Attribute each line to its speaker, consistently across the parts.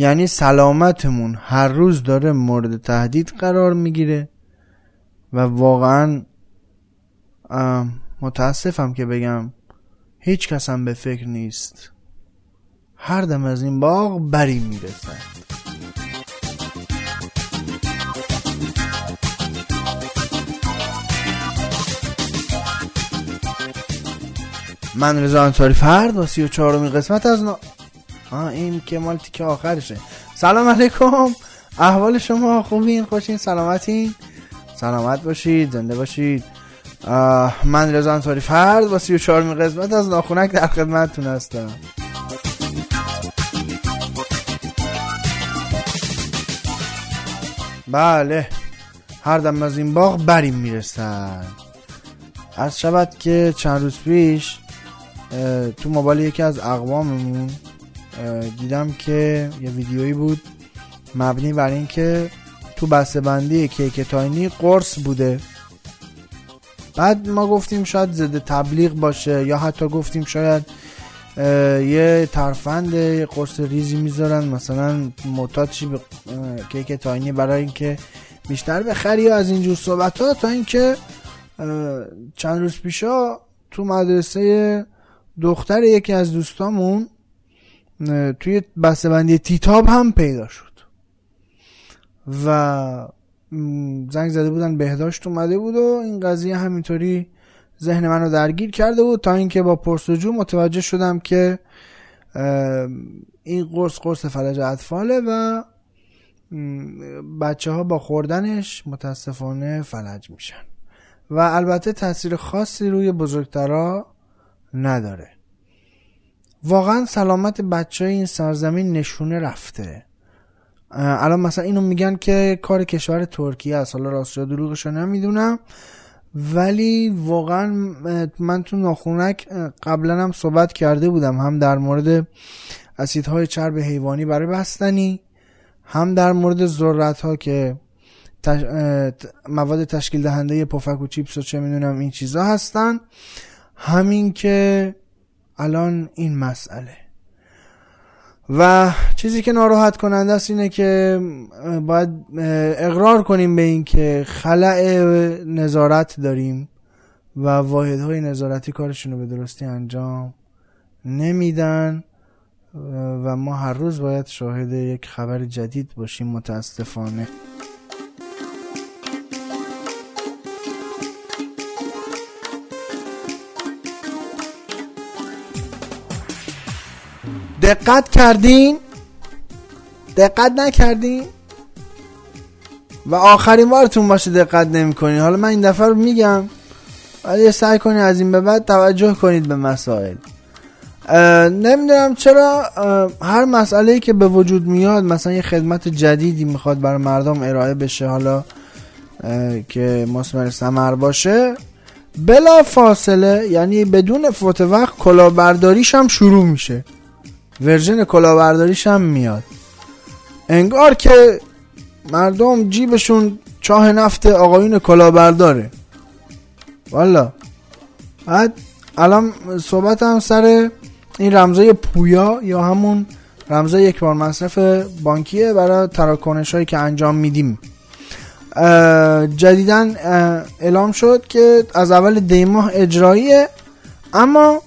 Speaker 1: یعنی سلامتمون هر روز داره مورد تهدید قرار می‌گیره و واقعا متاسفم که بگم هیچ کسم به فکر نیست. هر دم از این باغ بری می‌رسد. من رضا انصاری فرد و سی و چهارمی قسمت از نا... آه این که مال تیکه آخرشه. سلام علیکم. احوال شما خوبین خوشین سلامتین؟ سلامت باشید زنده باشید. من رضا انصاری فرد با سی و چهارمی قسمت از ناخونک در خدمتتون هستم. بله هر دم از این باغ بریم می‌رسن. از شود که چند روز پیش تو موبایل یکی از اقواممون دیدم که یه ویدیویی بود مبنی بر اینکه تو بسته بندی کیک تاینی قرص بوده. بعد ما گفتیم شاید ضد تبلیغ باشه یا حتی گفتیم شاید یه ترفند قرص ریزی می‌ذارن مثلا معتاد به کیک تاینی برای اینکه بیشتر بخری یا از اینجور صحبت ها تا اینکه چند روز پیشا تو مدرسه دختر یکی از دوستامون توی بندی تیتاب هم پیدا شد. و زنگ زده بودن بهداشت اومده بود و این قضیه همینطوری ذهن منو درگیر کرده بود تا اینکه با پرسجو متوجه شدم که این قرص قرص فلج اطفاله و بچه ها با خوردنش متاسفانه فلج میشن. و البته تاثیر خاصی روی بزرگترها نداره. واقعا سلامت بچه این سرزمین نشونه رفته. الان مثلا اینو میگن که کار کشور ترکیه است. حالا راست یا نمی‌دونم. ولی واقعا من تو ناخونک قبلا هم صحبت کرده بودم. هم در مورد اسیدهای چرب حیوانی برای بستنی هم در مورد ذرت ها که مواد تشکیل دهنده پفک و چیپس و چه می‌دونم این چیزا هستن. همین که الان این مسئله. و چیزی که ناراحت کننده است اینه که باید اقرار کنیم به این که خلع نظارت داریم و واحدهای نظارتی کارشون رو به درستی انجام نمیدن و ما هر روز باید شاهد یک خبر جدید باشیم متاسفانه. دقت کردین؟ دقت نکردین؟ و آخرین بارتون باشه دقت نمی‌کنین. حالا من این دفعه رو میگم. ولی سعی کنید از این به بعد توجه کنید به مسائل. نمی‌دونم چرا هر مسئله که به وجود میاد مثلا یه خدمت جدیدی می‌خواد برای مردم ارائه بشه حالا که مصمر سمر باشه بلا فاصله یعنی بدون فوت وقت کلاهبرداریش هم شروع میشه. ورژن کلاهبرداریش هم میاد. انگار که مردم جیبشون چاه نفت آقایون کلاهبرداره. والا. بعد الان صحبت هم سر این رمزای پویا یا همون رمزای یک بار مصرف بانکیه برای تراکنش هایی که انجام میدیم. جدیدن اعلام شد که از اول دیماه اجراییه اما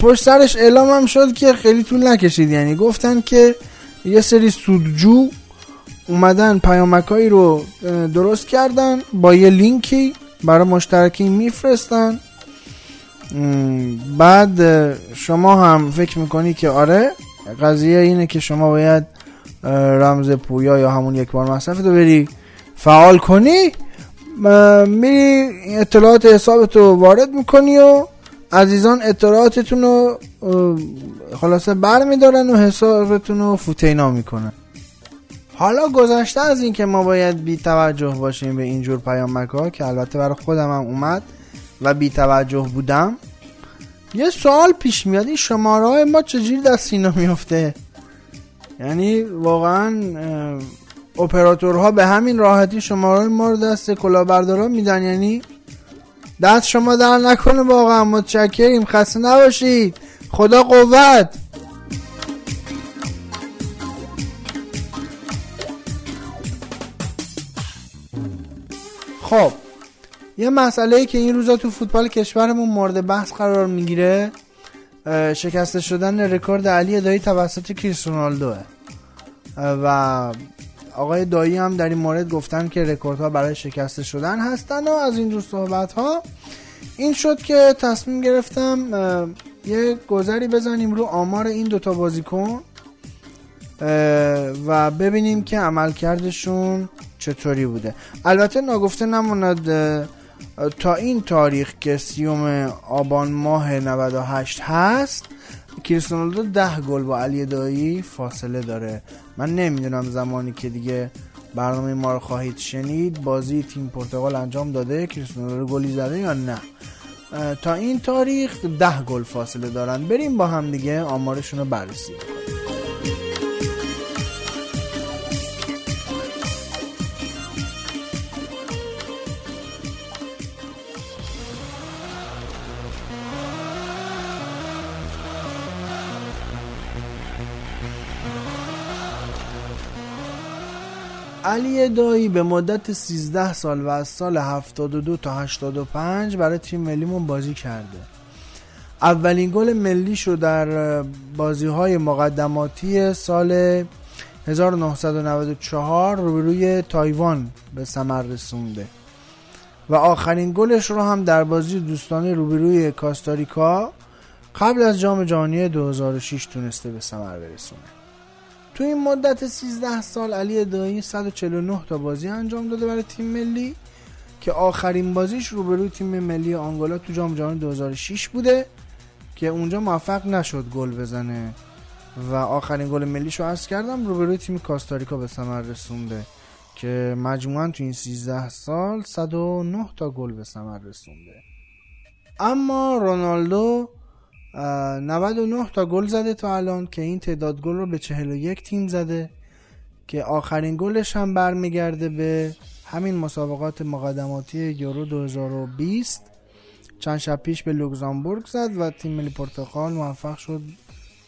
Speaker 1: پشت سرش اعلام هم شد که خیلی طول نکشید. یعنی گفتن که یه سری سودجو اومدن پیامکایی رو درست کردن با یه لینکی برای مشترکی میفرستن. بعد شما هم فکر می‌کنی که آره قضیه اینه که شما باید رمز پویا یا همون یک بار مصرف رو بری فعال کنی. میری اطلاعات حسابتو وارد می‌کنی و عزیزان اطلاعاتتون رو خلاصه بر میدارن و حسابتون رو فوتینا می‌کنن. حالا گذشته از این که ما باید بی توجه باشیم به اینجور پیامک ها که البته برای خودم هم اومد و بی توجه بودم یه سوال پیش میاد این شماره ما چجوری دست اینا میفته یعنی واقعا اپراتورها به همین راحتی شماره ما رو دست کلاهبردارا میدن یعنی دست شما درد نکنه واقعا متشکریم. خسته نباشید. خدا قوت. خب یه مسئله ای که این روزا تو فوتبال کشورمون مورد بحث قرار می‌گیره شکسته شدن رکورد علی دایی توسط کریس رونالدوه و آقای دایی هم در این مورد گفتن که رکوردها برای شکسته شدن هستن و از این جور صحبت ها این شد که تصمیم گرفتم یه گذری بزنیم رو آمار این دوتا بازیکن و ببینیم که عملکردشون چطوری بوده. البته ناگفته نماند تا این تاریخ که سیوم آبان ماه 98 هست کریستیانو ده گل با علی دایی فاصله داره. من نمی‌دونم زمانی که دیگه برنامه ما رو خواهید شنید بازی تیم پرتغال انجام داده کریستیانو گلی زده یا نه. تا این تاریخ ده گل فاصله دارن. بریم با هم دیگه آمارشون رو بررسی علی دایی به مدت 13 سال و از سال 72 تا 85 برای تیم ملیمون بازی کرده. اولین گل ملی شو در بازی های مقدماتی سال 1994 روبروی تایوان به ثمر رسونده. و آخرین گلش رو هم در بازی دوستانه روبروی کاستاریکا قبل از جام جهانی 2006 تونسته به ثمر برسونه. تو این مدت 13 سال علی دایی 149 تا بازی انجام داده برای تیم ملی که آخرین بازیش روبروی تیم ملی آنگولا تو جام جهانی 2006 بوده که اونجا موفق نشد گل بزنه. و آخرین گل ملیشو عرض کردم روبروی تیم کاستاریکا به ثمر رسونده که مجموعا تو این 13 سال 109 تا گل به ثمر رسونده. اما رونالدو 99 تا گل زده تا الان که این تعداد گل رو به 41 تیم زده که آخرین گلش هم برمیگرده به همین مسابقات مقدماتی یورو 2020 چند شب پیش به لوکزامبورگ زد و تیم ملی پرتغال موفق شد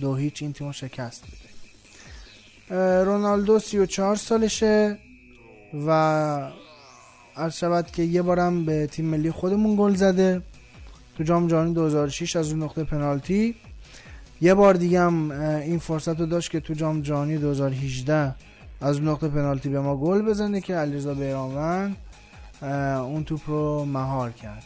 Speaker 1: دو هیچ این تیم شکست بده. رونالدو 34 سالشه و عرض شود که یه بارم به تیم ملی خودمون گل زده. تو جام جهانی 2006 از اون نقطه پنالتی. یه بار دیگه هم این فرصت رو داشت که تو جام جهانی 2018 از نقطه پنالتی به ما گل بزنه که علیرضا بیرانوند اون توپ رو مهار کرد.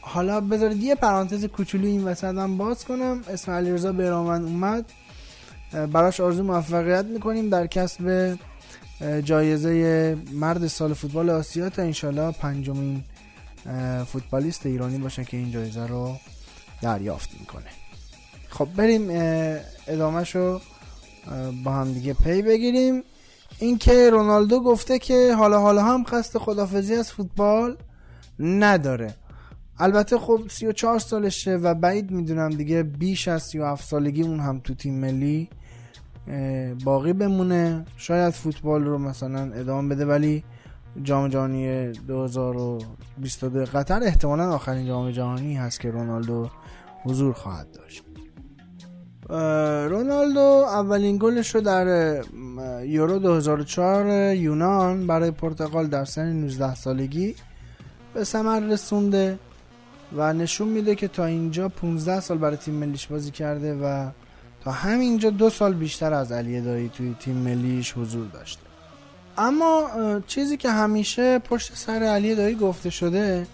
Speaker 1: حالا بذارید یه پرانتز کوچولو این وسط هم باز کنم. اسم علیرضا بیرانوند اومد. براش آرزو موفقیت می‌کنیم در کسب جایزه مرد سال فوتبال آسیا تا انشالله پنجمین فوتبالیست ایرانی باشه که این جایزه رو دریافت می‌کنه. خب بریم ادامهشو با هم دیگه پی بگیریم. اینکه رونالدو گفته که حالا حالا هم قصد خدافزی از فوتبال نداره. البته خب 34 سالشه و بعید می‌دونم دیگه بیش از 37 سالگی اون هم تو تیم ملی باقی بمونه. شاید فوتبال رو مثلا ادامه بده ولی جام جهانی 2022 قطر احتمالا آخرین جام جهانی هست که رونالدو حضور خواهد داشت. رونالدو اولین گلش رو در یورو 2004 یونان برای پرتغال در سن 19 سالگی به ثمر رسونده و نشون میده که تا اینجا 15 سال برای تیم ملیش بازی کرده و تا همینجا دو سال بیشتر از علی دایی توی تیم ملیش حضور داشته. اما چیزی که همیشه پشت سر علی دایی گفته شده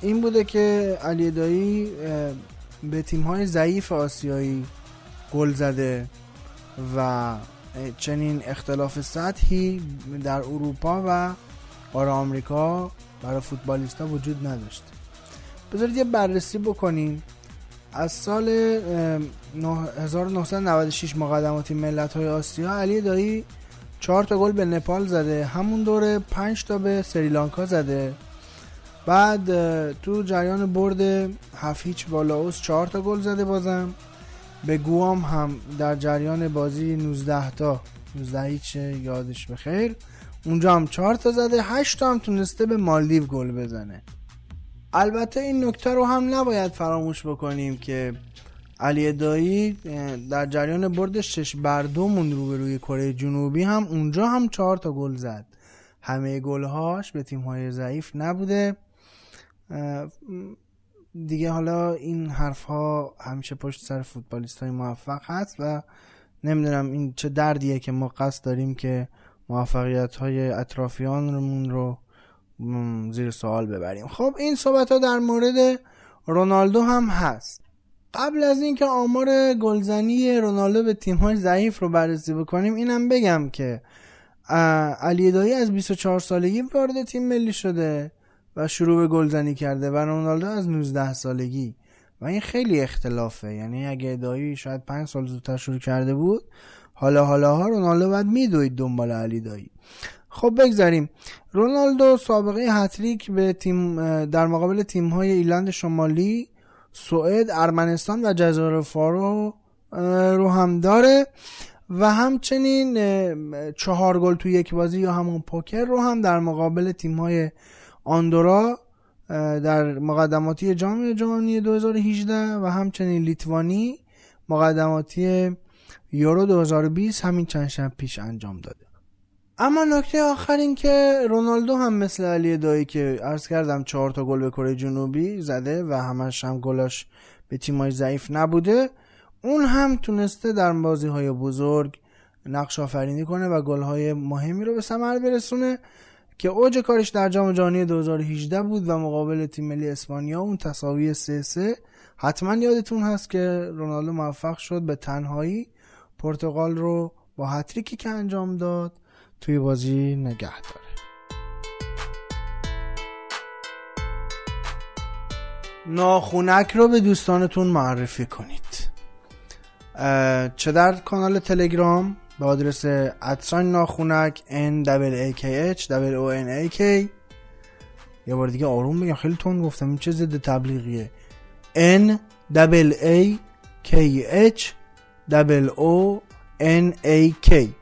Speaker 1: این بوده که علی دایی به تیم های ضعیف آسیایی گل زده و چنین اختلاف سطحی در اروپا و آره آمریکا برای فوتبالیستا وجود نداشت. بذارید یه بررسی بکنیم. از سال 1996 مقدماتی ملت های آسیا علی دایی چهار تا گل به نپال زده. همون دوره پنج تا به سریلانکا زده. بعد تو جریان برد هفت هیچ با لاوس چهار تا گل زده بازم. به گوام هم در جریان بازی 19 تا. 19 هیچ یادش بخیر اونجا هم چهار تا زده. 8 تا هم تونسته به مالدیو گل بزنه. البته این نکته رو هم نباید فراموش بکنیم که علی دایی در جریان بردش شش بر دو روی کره جنوبی هم. اونجا هم چهار تا گل زد. همه گلهاش به تیم های ضعیف نبوده. دیگه حالا این حرف ها همیشه پشت سر فوتبالیست های موفق هست و نمی‌دونم این چه دردیه که ما قصد داریم که موفقیت های اطرافیانمون رو زیر سوال ببریم. خب این صحبت ها در مورد رونالدو هم هست. قبل از اینکه آمار گلزنی رونالدو به تیم های ضعیف رو بررسی بکنیم اینم بگم که علی دایی از 24 سالگی وارد تیم ملی شده و شروع به گلزنی کرده و رونالدو از 19 سالگی. و این خیلی اختلافه. یعنی اگه دایی شاید 5 سال زودتر شروع کرده بود حالا حالا ها رونالدو باید میدوید دنبال علی دایی خب بگذاریم. رونالدو سابقه هتریک به تیم در مقابل تیم های ایرلند شمالی سوئد ارمنستان و جزایر فارو رو هم داره و همچنین چهار گل تو یک بازی یا همون پوکر رو هم در مقابل تیم های آندورا در مقدماتی جام جهانی 2018 و همچنین لیتوانی مقدماتی یورو 2020 همین چند شب پیش انجام داده. اما نکته آخر این که رونالدو هم مثل علی دایی که عرض کردم چهار تا گل به کره جنوبی زده و همش هم گلاش به تیمای ضعیف نبوده اون هم تونسته در بازی های بزرگ نقش آفرینی کنه و گل های مهمی رو به ثمر برسونه که اوج کارش در جام جهانی 2018 بود و مقابل تیم ملی اسپانیا اون تساوی 3 3 حتما یادتون هست که رونالدو موفق شد به تنهایی پرتغال رو با هتریکی که انجام داد توی بازی نگه داره. ناخونک رو به دوستانتون معرفی کنید. چه در کانال تلگرام؟ به آدرس ادسان ناخونک n a k h o n a k. یه بار دیگه آروم بگم خیلی تون گفتم این چه ضد تبلیغیه؟ N a k h o n a k.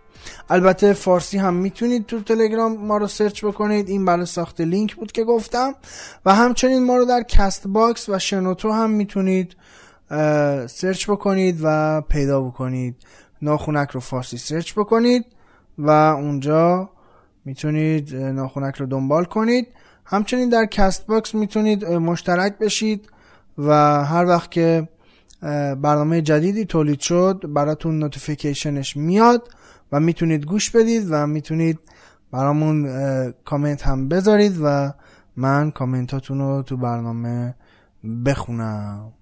Speaker 1: البته فارسی هم می‌تونید تو تلگرام ما رو سرچ بکنید. این برای ساخت لینک بود که گفتم. و همچنین ما رو در Castbox و شنوتو هم می‌تونید سرچ بکنید و پیدا بکنید. ناخونک رو فارسی سرچ بکنید و اونجا می‌تونید ناخونک رو دنبال کنید. همچنین در Castbox می‌تونید مشترک بشید و هر وقت که برنامه جدیدی تولید شد براتون notification ش میاد و می‌تونید گوش بدید و می‌تونید برامون کامنت هم بذارید و من کامنتاتون رو تو برنامه بخونم.